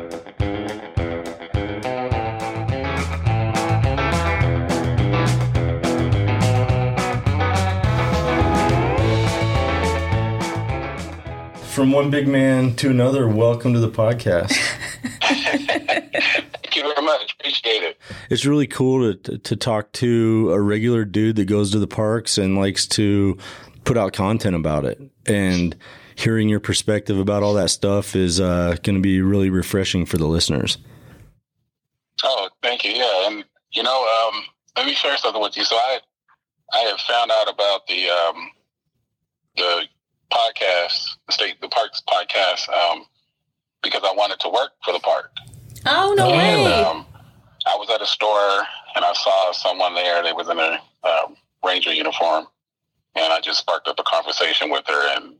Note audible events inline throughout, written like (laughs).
From one big man to another, welcome to the podcast. (laughs) Thank you very much. Appreciate it. It's really cool to, to talk to a regular dude that goes to the parks and likes to put out content about it. And hearing your perspective about all that stuff is uh, going to be really refreshing for the listeners. Oh, thank you. Yeah, and you know, um, let me share something with you. So I, I have found out about the um, the podcast, the state, the parks podcast, um, because I wanted to work for the park. Oh no And way! um, I was at a store and I saw someone there. They was in a um, ranger uniform, and I just sparked up a conversation with her and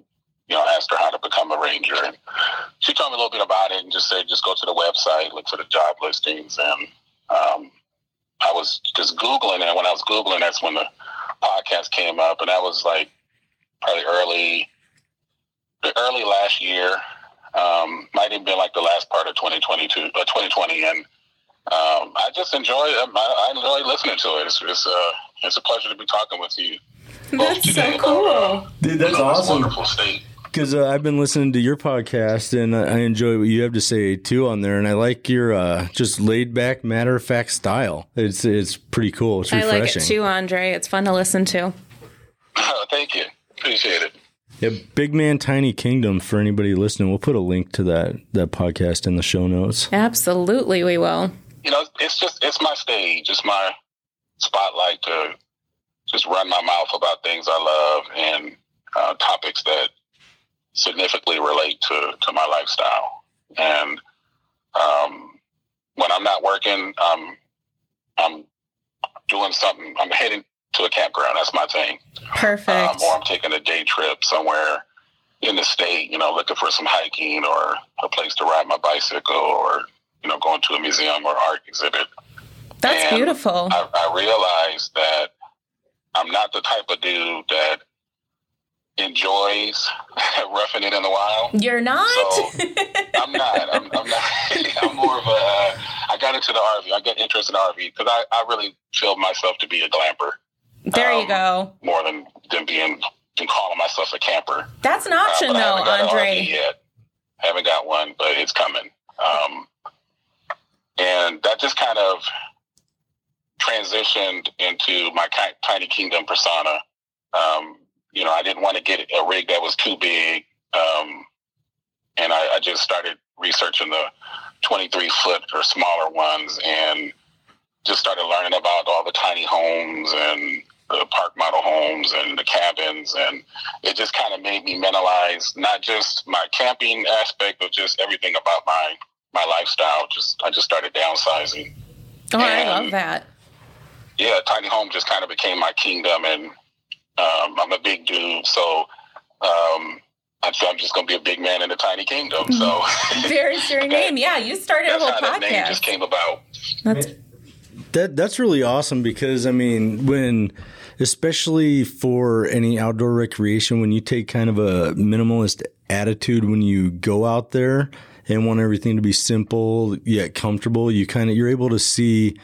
you know asked her how to become a ranger. And she told me a little bit about it and just said just go to the website, look for the job listings, and um, I was just googling it. When I was googling, that's when the podcast came up, and that was like probably early, early last year. Um, might have been like the last part of 2022, uh, 2020, and um, I just enjoy. um, I, I enjoy listening to it. It's it's, uh, it's a pleasure to be talking with you. That's today so about, cool. uh, Dude, you that's know, awesome. wonderful state. Because uh, I've been listening to your podcast and I I enjoy what you have to say too on there, and I like your uh, just laid back, matter of fact style. It's it's pretty cool. It's I refreshing. like it too, Andre. It's fun to listen to. (laughs) Thank you. Appreciate it. Yeah, Big Man Tiny Kingdom for anybody listening. We'll put a link to that that podcast in the show notes. Absolutely, we will. You know, it's just it's my stage. It's my spotlight to just run my mouth about things I love and uh, topics that significantly relate to to my lifestyle. And um, when I'm not working, um, I'm doing something. I'm heading to a campground. That's my thing. Perfect. um, or I'm taking a day trip somewhere in the state, you know, looking for some hiking or a place to ride my bicycle or, you know, going to a museum or art exhibit. That's and beautiful. I, I realized that I'm not the type of dude that enjoys (laughs) roughing it in the wild. You're not. So, I'm not. I'm, I'm not. (laughs) I'm more of a. I got into the RV. I got interested in RV because I, I really feel myself to be a glamper there you um, go. more than than being than calling myself a camper. That's an Uh, option, I though, Andre. yet. Haven't got one, but it's coming. Um, and that just kind of transitioned into my tiny kingdom persona. Um, you know, I didn't want to get a rig that was too big, um, and I, I just started researching the 23 foot or smaller ones, and just started learning about all the tiny homes and the park model homes and the cabins and it just kind of made me mentalize not just my camping aspect but just everything about my my lifestyle just i just started downsizing Oh, I love that. yeah tiny home just kind of became my kingdom and um, i'm a big dude so um, I'm, so I'm just going to be a big man in the tiny kingdom so. (laughs) There's (laughs) your name. Yeah, you started a that's whole how that name just came about. That's That that's really awesome because I mean when especially for any outdoor recreation when you take kind of a minimalist attitude when you go out there and want everything to be simple yet comfortable you kind of you're able to see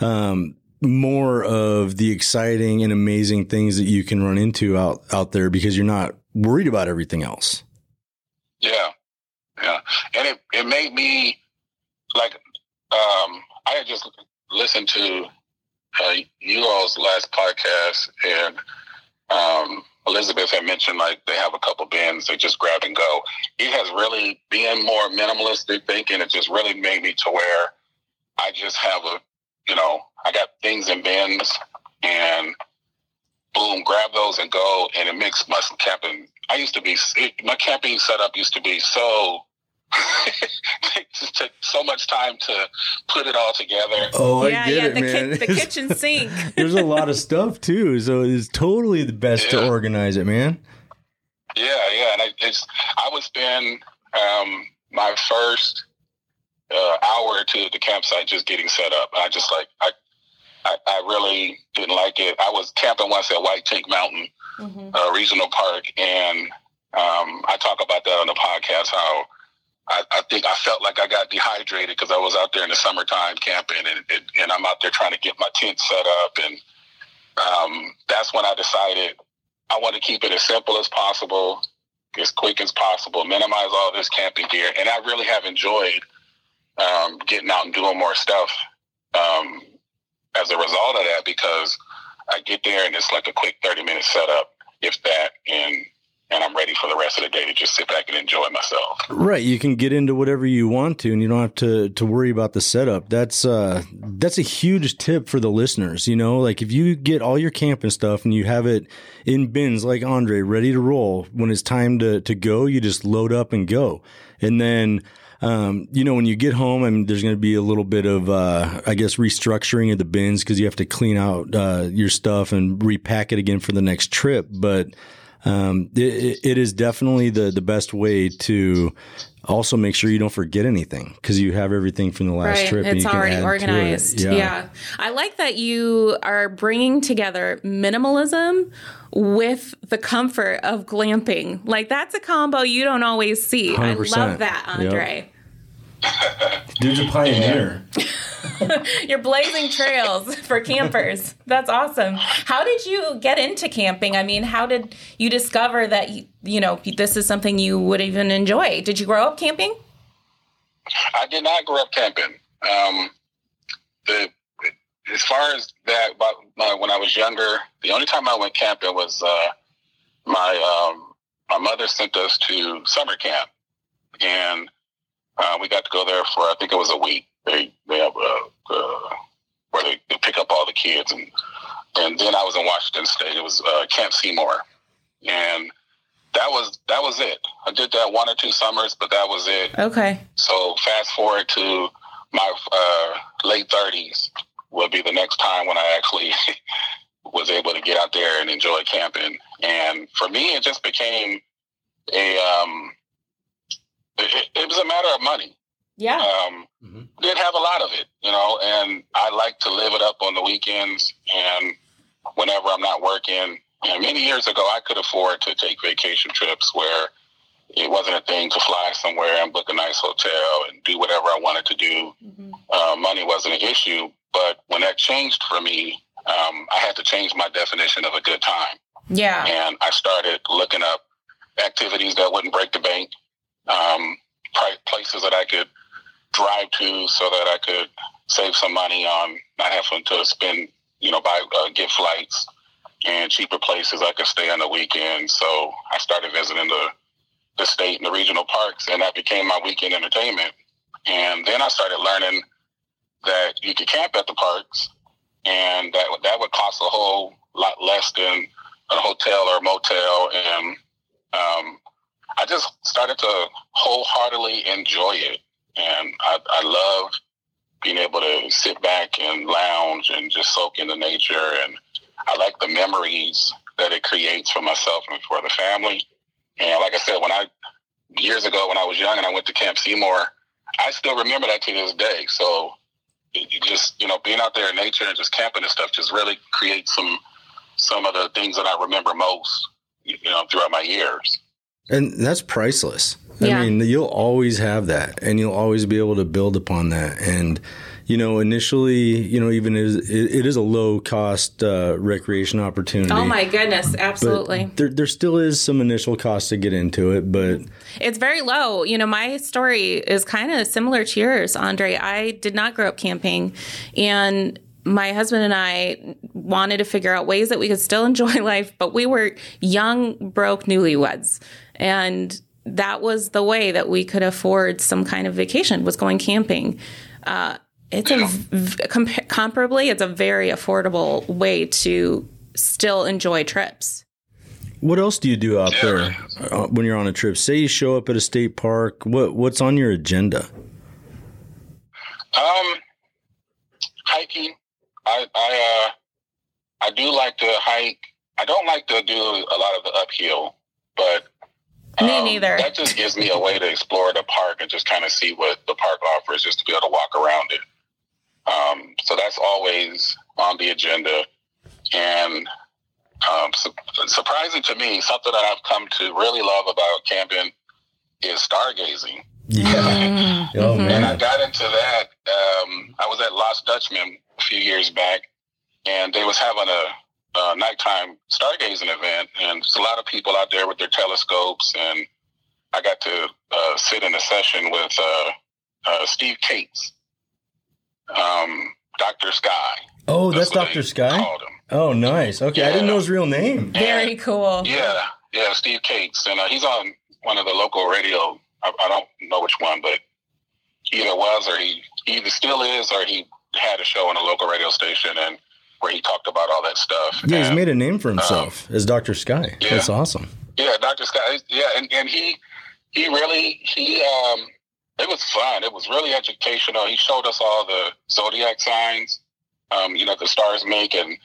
um, more of the exciting and amazing things that you can run into out out there because you're not worried about everything else. Yeah, yeah, and it it made me like um, I had just listened to uh, you all's last podcast, and um, Elizabeth had mentioned like they have a couple bins they just grab and go. It has really been more minimalistic thinking. It just really made me to where I just have a you know I got things in bins and boom, grab those and go, and it makes my camping. I used to be it, my camping setup used to be so. it (laughs) just took so much time to put it all together. Oh, yeah, yeah. The, ki- the (laughs) kitchen sink. (laughs) There's a lot of stuff too, so it's totally the best to organize it, man. Yeah, yeah, and I, it's I would spend um, my first uh, hour or two at the campsite just getting set up. I just like I, I I really didn't like it. I was camping once at White Tank Mountain Mhm. uh, Regional Park, and um, I talk about that on the podcast how I, I think I felt like I got dehydrated because I was out there in the summertime camping, and, and and I'm out there trying to get my tent set up, and um, that's when I decided I want to keep it as simple as possible, as quick as possible, minimize all this camping gear, and I really have enjoyed um, getting out and doing more stuff um, as a result of that because I get there and it's like a quick 30 minute setup, if that, and and I'm ready for the rest of the day to just sit back and enjoy myself. Right, you can get into whatever you want to, and you don't have to to worry about the setup. That's uh, that's a huge tip for the listeners. You know, like if you get all your camping stuff and you have it in bins, like Andre, ready to roll. When it's time to to go, you just load up and go, and then. Um, you know, when you get home, I mean, there's going to be a little bit of, uh, I guess, restructuring of the bins because you have to clean out uh, your stuff and repack it again for the next trip. But um, it, it is definitely the the best way to also make sure you don't forget anything because you have everything from the last right. trip. It's already organized. It. Yeah. yeah. I like that you are bringing together minimalism with the comfort of glamping. Like that's a combo you don't always see. 100%. I love that, Andre. Yep. Dude's a pioneer. (laughs) You're blazing trails for campers. That's awesome. How did you get into camping? I mean, how did you discover that you, you know this is something you would even enjoy? Did you grow up camping? I did not grow up camping. Um, the as far as that, my, when I was younger, the only time I went camping was uh, my um, my mother sent us to summer camp, and uh, we got to go there for I think it was a week. They they have a, uh, where they, they, pick up all the kids and and then I was in Washington State. It was uh, Camp Seymour, and that was that was it. I did that one or two summers, but that was it. Okay. So fast forward to my uh, late thirties will be the next time when I actually (laughs) was able to get out there and enjoy camping. And for me, it just became a um, it, it was a matter of money. Yeah. Um, mm-hmm. Didn't have a lot of it, you know, and I like to live it up on the weekends and whenever I'm not working. And many years ago, I could afford to take vacation trips where it wasn't a thing to fly somewhere and book a nice hotel and do whatever I wanted to do. Mm-hmm. Uh, money wasn't an issue. But when that changed for me, um, I had to change my definition of a good time. Yeah. And I started looking up activities that wouldn't break the bank um, places that I could drive to so that I could save some money on not having to spend, you know, buy uh, get flights and cheaper places I could stay on the weekend. So I started visiting the the state and the regional parks, and that became my weekend entertainment. And then I started learning that you could camp at the parks, and that that would cost a whole lot less than a hotel or a motel. And um, I just started to wholeheartedly enjoy it. And I, I love being able to sit back and lounge and just soak in the nature. And I like the memories that it creates for myself and for the family. And like I said, when I, years ago when I was young and I went to Camp Seymour, I still remember that to this day. So it just, you know, being out there in nature and just camping and stuff just really creates some, some of the things that I remember most, you know, throughout my years. And that's priceless. Yeah. I mean, you'll always have that and you'll always be able to build upon that. And, you know, initially, you know, even it is, it is a low cost uh, recreation opportunity. Oh my goodness, absolutely. There, there still is some initial cost to get into it, but it's very low. You know, my story is kind of similar to yours, Andre. I did not grow up camping, and my husband and I wanted to figure out ways that we could still (laughs) enjoy life, but we were young, broke newlyweds. And that was the way that we could afford some kind of vacation was going camping. Uh, it's a comparably, it's a very affordable way to still enjoy trips. What else do you do out there uh, when you're on a trip? Say you show up at a state park. What what's on your agenda? Um, hiking. I I uh, I do like to hike. I don't like to do a lot of the uphill, but me um, neither. That just gives me a way to explore the park and just kind of see what the park offers, just to be able to walk around it. Um, so that's always on the agenda. And um, su- surprising to me, something that I've come to really love about camping is stargazing. Yeah. Oh And I got into that. Um, I was at Lost Dutchman a few years back, and they was having a, a nighttime stargazing event, and there's a lot of people out there with their telescopes, and I got to uh, sit in a session with uh, uh, Steve Kates, um, Doctor Sky. Oh, that's what Dr. they Sky? Oh, nice. Okay, I didn't know his real name. Very cool. Yeah, yeah, Steve Kates, and uh, he's on one of the local radio. I, I don't know which one, but he either was or he, he either still is or he had a show on a local radio station and where he talked about all that stuff. Yeah, he's made a name for himself as Dr. Sky. yeah. That's awesome. yeah, Doctor Sky. Yeah, and, and he he really he um it was fun. It was really educational. He showed us all the zodiac signs, um, you know, the stars make, and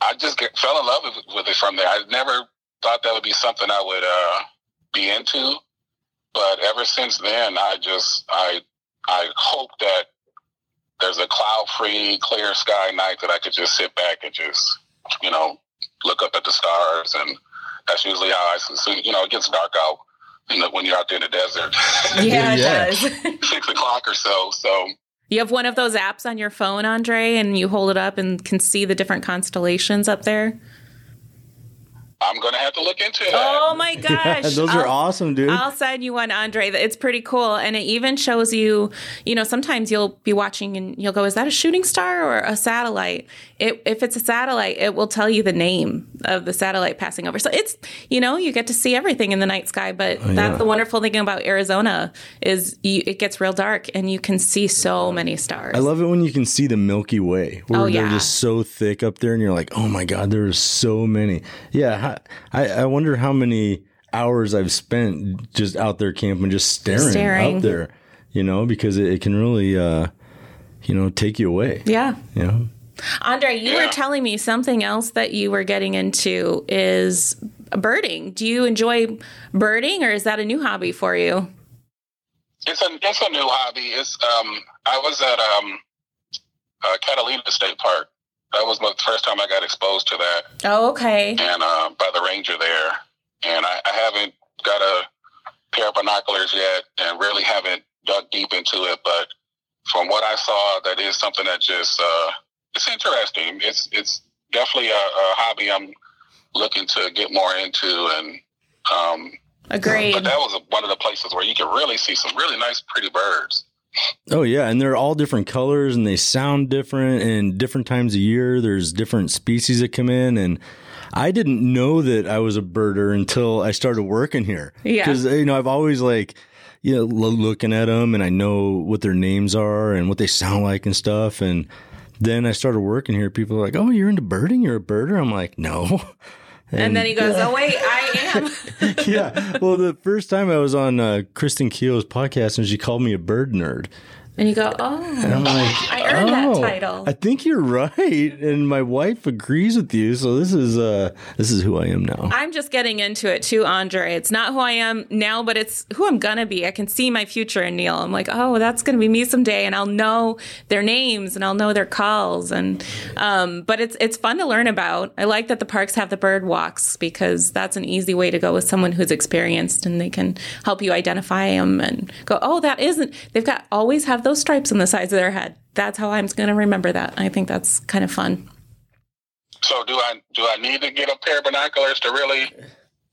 I just get, fell in love with, with it from there. I never thought that would be something I would uh, be into, but ever since then, I just I I hope that there's a cloud-free, clear sky night that I could just sit back and just you know look up at the stars, and that's usually how I so, you know it gets dark out. You know, when you're out there in the desert, (laughs) Yeah, it Yeah. does. (laughs) six o'clock or so. So You have one of those apps on your phone, Andre, and you hold it up and can see the different constellations up there. I'm gonna have to look into it. Oh my (laughs) gosh. Those are I'll- awesome, dude. I'll send you one, Andre. It's pretty cool. And it even shows you, you know, sometimes you'll be watching and you'll go, is that a shooting star or a satellite? It, if it's a satellite, it will tell you the name of the satellite passing over. So it's, you know, you get to see everything in the night sky. But Oh, yeah. that's the wonderful thing about Arizona is you, it gets real dark and you can see so many stars. I love it when you can see the Milky Way, where Oh, they're yeah. just so thick up there, and you're like, "Oh my God, there's so many." Yeah, I, I wonder how many hours I've spent just out there camping, just staring, Staring. out there. You know, because it, it can really, uh, you know, take you away. yeah. You know, Andre, you Yeah. were telling me something else that you were getting into is birding. Do you enjoy birding or is that a new hobby for you? It's a it's a new hobby. It's um I was at um uh, Catalina State Park. That was the first time I got exposed to that, Oh, okay. and uh, by the ranger there. And I, I haven't got a pair of binoculars yet, and really haven't dug deep into it. But from what I saw, that is something that just uh, it's interesting. It's it's definitely a, a hobby I'm looking to get more into, and um, Agreed. but that was one of the places where you can really see some really nice, pretty birds. Oh yeah, and they're all different colors and they sound different and different times of year. There's different species that come in and I didn't know that I was a birder until I started working here. Yeah. Cuz you know, I've always like you know looking at them and I know what their names are and what they sound like and stuff and then I started working here. People are like, "Oh, you're into birding? You're a birder?" I'm like, "No." (laughs) and then he goes, Oh, wait, I am. (laughs) yeah. Well, the first time I was on uh, Kristen Keogh's podcast and she called me a bird nerd. And you go, Oh, And I'm like, I earned that "Oh, title." I think you're right, and my wife agrees with you. So this is uh, this is who I am now. I'm just getting into it too, Andre. It's not who I am now, but it's who I'm gonna be. I can see my future in Neil. I'm like, oh, that's gonna be me someday, and I'll know their names and I'll know their calls. And um, but it's it's fun to learn about. I like that the parks have the bird walks because that's an easy way to go with someone who's experienced, and they can help you identify them and go, oh, that isn't. They've got always have those stripes on the sides of their head. That's how I'm gonna remember that. I think that's kind of fun. So do I do I need to get a pair of binoculars to really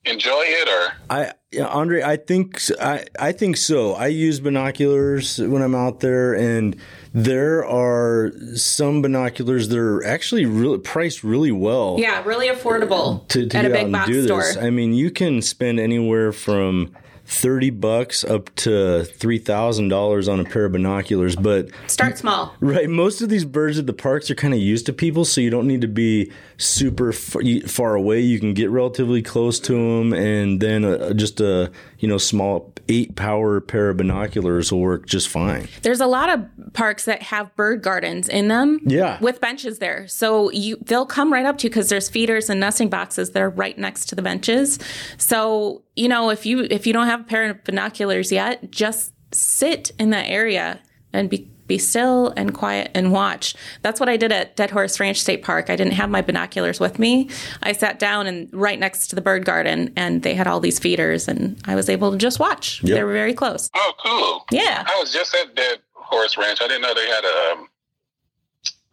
enjoy it, or I, yeah, Andre, I think I I think so. I use binoculars when I'm out there, and there are some binoculars that are actually really priced really well. Yeah, really affordable to, to at a big and box do store. this. I mean, you can spend anywhere from thirty bucks up to three thousand dollars on a pair of binoculars, but Start small. Right. Most of these birds at the parks are kind of used to people, so you don't need to be super far, far away. You can get relatively close to them, and then uh just a you know small eight power pair of binoculars will work just fine. There's a lot of parks that have bird gardens in them. Yeah. With benches there. So you they'll come right up to you because there's feeders and nesting boxes that are right next to the benches. So, you know, if you if you don't have a pair of binoculars yet, just sit in that area and be be still and quiet and watch. That's what I did at Dead Horse Ranch State Park. I didn't have my binoculars with me. I sat down and right next to the bird garden, and they had all these feeders, and I was able to just watch. Yep. They were very close. Oh, cool. Yeah. I was just at Dead Horse Ranch. I didn't know they had a um,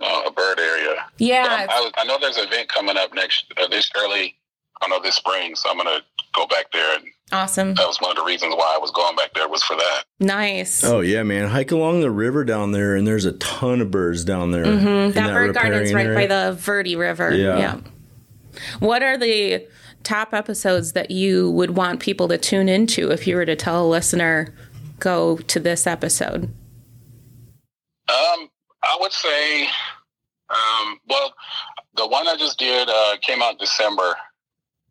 uh, a bird area. Yeah. I'm- I, was, I know there's an event coming up next uh, this early. I know this spring, so I'm gonna go back there. And Awesome. that was one of the reasons why I was going back there was for that. Nice. Oh yeah, man! Hike along the river down there, and there's a ton of birds down there. in Mm-hmm. that bird garden's riparian right by the Verde River. Yeah. What are the top episodes that you would want people to tune into if you were to tell a listener, go to this episode? Um, I would say, um, well, the one I just did uh, came out in December,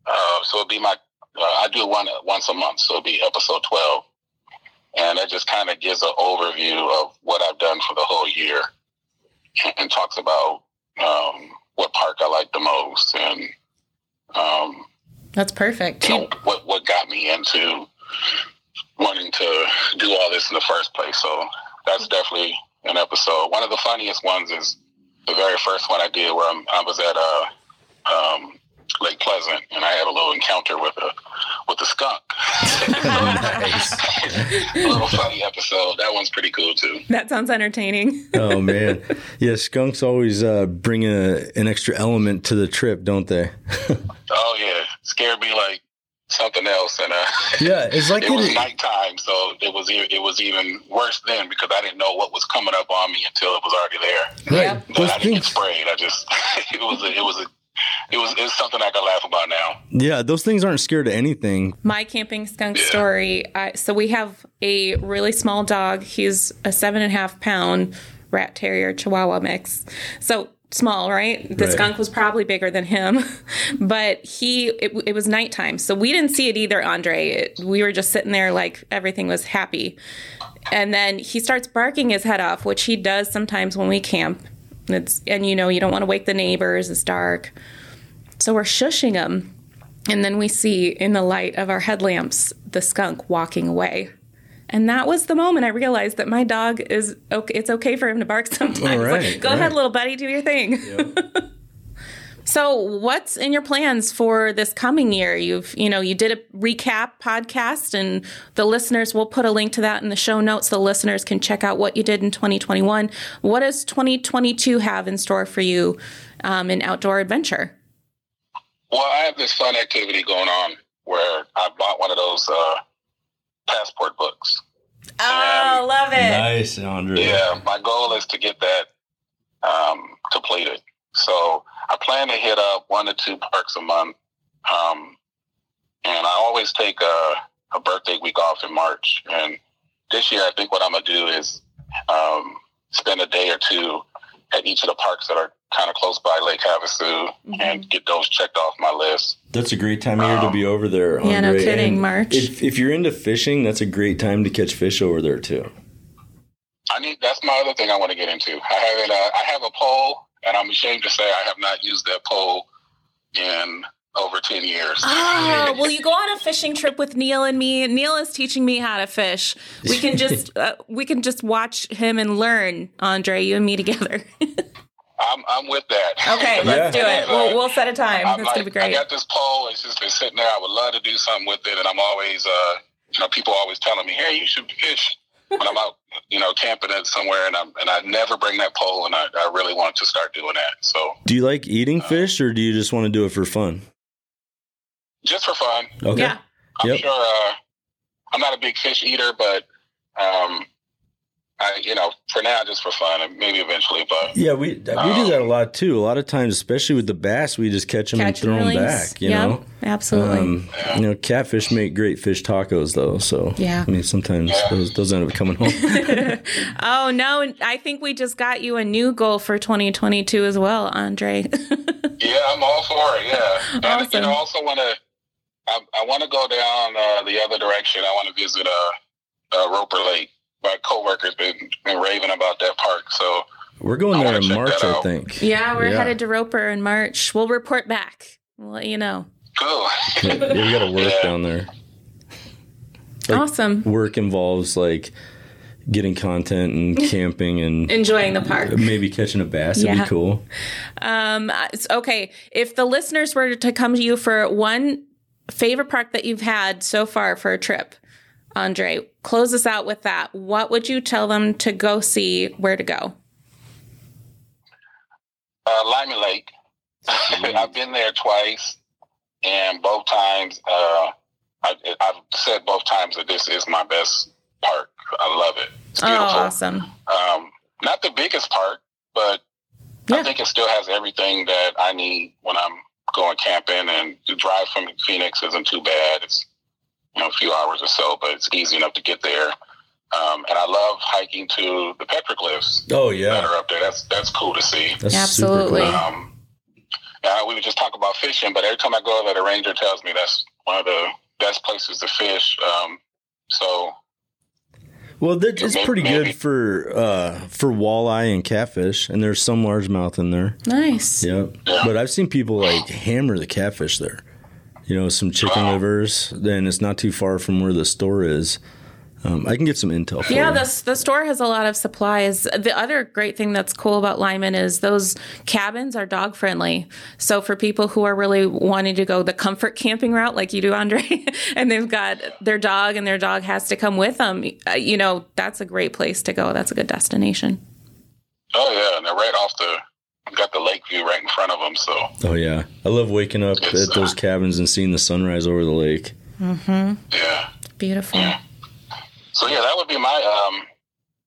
uh, so it'll be my. Uh, I do one once a month, so it'll be episode twelve, and it just kind of gives an overview of what I've done for the whole year, and, talks about um, what park I like the most, and um, That's perfect. you know what what got me into wanting to do all this in the first place. So that's definitely an episode. One of the funniest ones is the very first one I did, where I'm, I was at uh, um, Lake Pleasant, encounter with a with a skunk. a (laughs) little funny episode. That one's pretty cool too. That sounds entertaining. (laughs) oh man, yeah, skunks always uh, bring a, an extra element to the trip, don't they? (laughs) Oh yeah, scared me like something else, and uh, yeah, it's like it was it, nighttime, so it was e- it was even worse then because I didn't know what was coming up on me until it was already there. right. But I didn't get sprayed. I just it was a, it was a it was it's something I can laugh about now. yeah, those things aren't scared of anything. My camping skunk Yeah. story. I, so we have a really small dog. He's a seven and a half pound rat terrier Chihuahua mix. So small, right? The Right. skunk was probably bigger than him, (laughs) but he. It, it was nighttime, so we didn't see it either, Andre. It, we were just sitting there like everything was happy, and then he starts barking his head off, which he does sometimes when we camp. It's and you know you don't want to wake the neighbors. It's dark, so we're shushing them, And then we see in the light of our headlamps the skunk walking away. And that was the moment I realized that my dog is okay. It's okay for him to bark (laughs) sometimes. All Like, Go right. ahead, little buddy, do your thing. So, what's in your plans for this coming year? You've, you know, you did a recap podcast, and the listeners will put a link to that in the show notes. The listeners can check out what you did in 2021. What does 2022 have in store for you um, in outdoor adventure? Well, I have this fun activity going on where I bought one of those uh, passport books. Oh, love it. Nice, Andre. Yeah, my goal is to get that um, completed. So I plan to hit up one to two parks a month, um, and I always take a, a birthday week off in March. And this year, I think what I'm gonna do is um, spend a day or two at each of the parks that are kind of close by Lake Havasu and get those checked off my list. That's a great time of year to be over there. Yeah, no Andre. kidding, And March. If, if you're into fishing, that's a great time to catch fish over there too. I need that's my other thing I want to get into. I haven't. Uh, I have a pole, and I'm ashamed to say I have not used that pole in over ten years. (laughs) Oh, will you go on a fishing trip with Neil and me? Neil is teaching me how to fish. We can just (laughs) uh, we can just watch him and learn, Andre, you and me together. (laughs) I'm I'm with that. okay, let's do it. We'll, we'll set a time. I'm That's like, gonna be great. I got this pole. It's just been sitting there. I would love to do something with it, and I'm always, uh, you know, people always telling me, "Hey, you should fish." When I'm out, you know, camping it somewhere, and I'm and I never bring that pole, and I, I really want to start doing that. So Do you like eating fish, or do you just want to do it for fun? just for fun, Okay. Yeah. I'm Yep. sure. Uh, I'm not a big fish eater, but um, I, you know, for now, just for fun, and maybe eventually. But Yeah, we we do that a lot too. A lot of times, especially with the bass, we just catch them Catch and throw them back. You Yep, know, absolutely. Um, you know, catfish make great fish tacos though. So Yeah. I mean, sometimes those those end up coming home. (laughs) oh no, I think we just got you a new goal for 2022 as well, Andre. (laughs) yeah, I'm all for it. Yeah, and you Awesome. know, I also want to. I, I want to go down uh, the other direction. I want to visit uh, uh, Roper Lake. My coworkers been been raving about that park. So We're going I there in March, I think. yeah, we're Yeah. headed to Roper in March. We'll report back. We'll let you know. cool. Yeah, we got to work (laughs) Yeah. down there. Like, awesome. Work involves like, getting content and (laughs) camping and enjoying the park. Maybe catching a bass. It'd Yeah. be cool. Um, okay, if the listeners were to come to you for one favorite park that you've had so far for a trip, Andre, close us out with that. What would you tell them to go see? Where to go? Uh, Lyman (laughs) Lake. I've been there twice, and both times, uh, I, I've said both times that this is my best park. I love it. It's Oh, beautiful. awesome! Um, not the biggest park, but Yeah. I think it still has everything that I need when I'm going camping. And the drive from Phoenix isn't too bad. It's you know a few hours or so, but it's easy enough to get there. Um, and I love hiking to the petroglyphs Oh yeah, that yeah, are up there. That's that's cool to see. that's Absolutely. Super cool. Um, uh, we would just talk about fishing, but every time I go there, the ranger tells me that's one of the best places to fish. Um, so Well, it's Maybe- pretty maybe. good for uh, for walleye and catfish, and there's some largemouth in there. Nice. Yep. Yeah. But I've seen people like hammer the catfish there. You know, some chicken livers. Then it's not too far from where the store is. Um, I can get some intel. For Yeah, the, the store has a lot of supplies. The other great thing that's cool about Lyman is those cabins are dog friendly. So for people who are really wanting to go the comfort camping route, like you do, Andre, (laughs) and they've got their dog and their dog has to come with them, uh, you know, that's a great place to go. That's a good destination. oh yeah, and they're right off the got the lake view right in front of them. So Oh yeah, I love waking up It's, at those uh, cabins and seeing the sunrise over the lake. Mm-hmm. yeah, Beautiful. so yeah, that would be my um,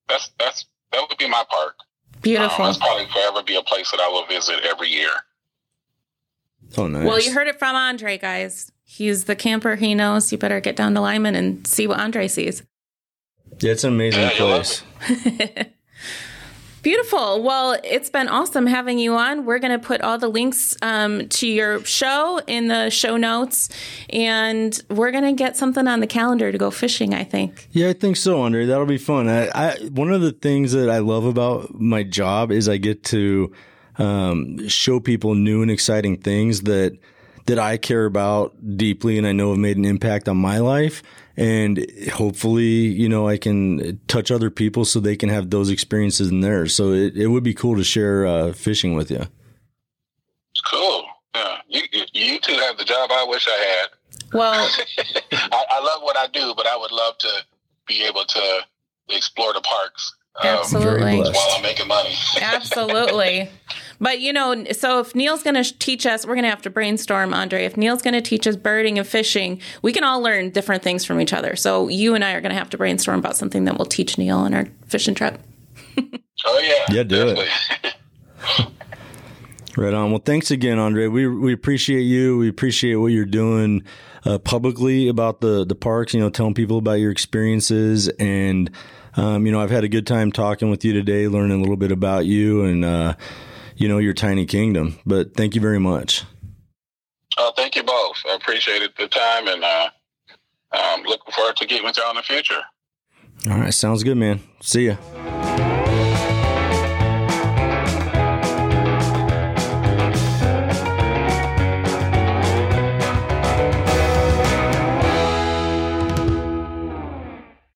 that's that's that would be my park. Um, Beautiful. that's probably forever be a place that I will visit every year. Oh nice. Well, you heard it from Andre, guys. He's the camper. He knows. You better get down to Lyman and see what Andre sees. Yeah, it's an amazing Yeah, place. (laughs) Beautiful. Well, it's been awesome having you on. We're going to put all the links um, to your show in the show notes, and we're going to get something on the calendar to go fishing. I think. Yeah, I think so, Andre. That'll be fun. I, I one of the things that I love about my job is I get to um, show people new and exciting things that that I care about deeply, and I know have made an impact on my life. And hopefully, you know, I can touch other people so they can have those experiences in theirs. So it, it would be cool to share uh, fishing with you. Cool. Yeah, you you- you two have the job I wish I had. Well, (laughs) I, I love what I do, but I would love to be able to explore the parks um, absolutely. while I'm making money. (laughs) Absolutely. But you know, so if Neil's going to teach us, we're going to have to brainstorm, Andre. If Neil's going to teach us birding and fishing, we can all learn different things from each other. So you and I are going to have to brainstorm about something that we'll teach Neil on our fishing trip. (laughs) oh yeah, Yeah, do it. definitely. (laughs) Right on. Well, thanks again, Andre. We we appreciate you. We appreciate what you're doing uh, publicly about the the parks. You know, telling people about your experiences, and um, you know, I've had a good time talking with you today, learning a little bit about you and uh, you know your tiny kingdom. But thank you very much. Oh, thank you both. I appreciated the time and uh, um, looking forward to getting with y'all in the future. All right, sounds good, man. See ya.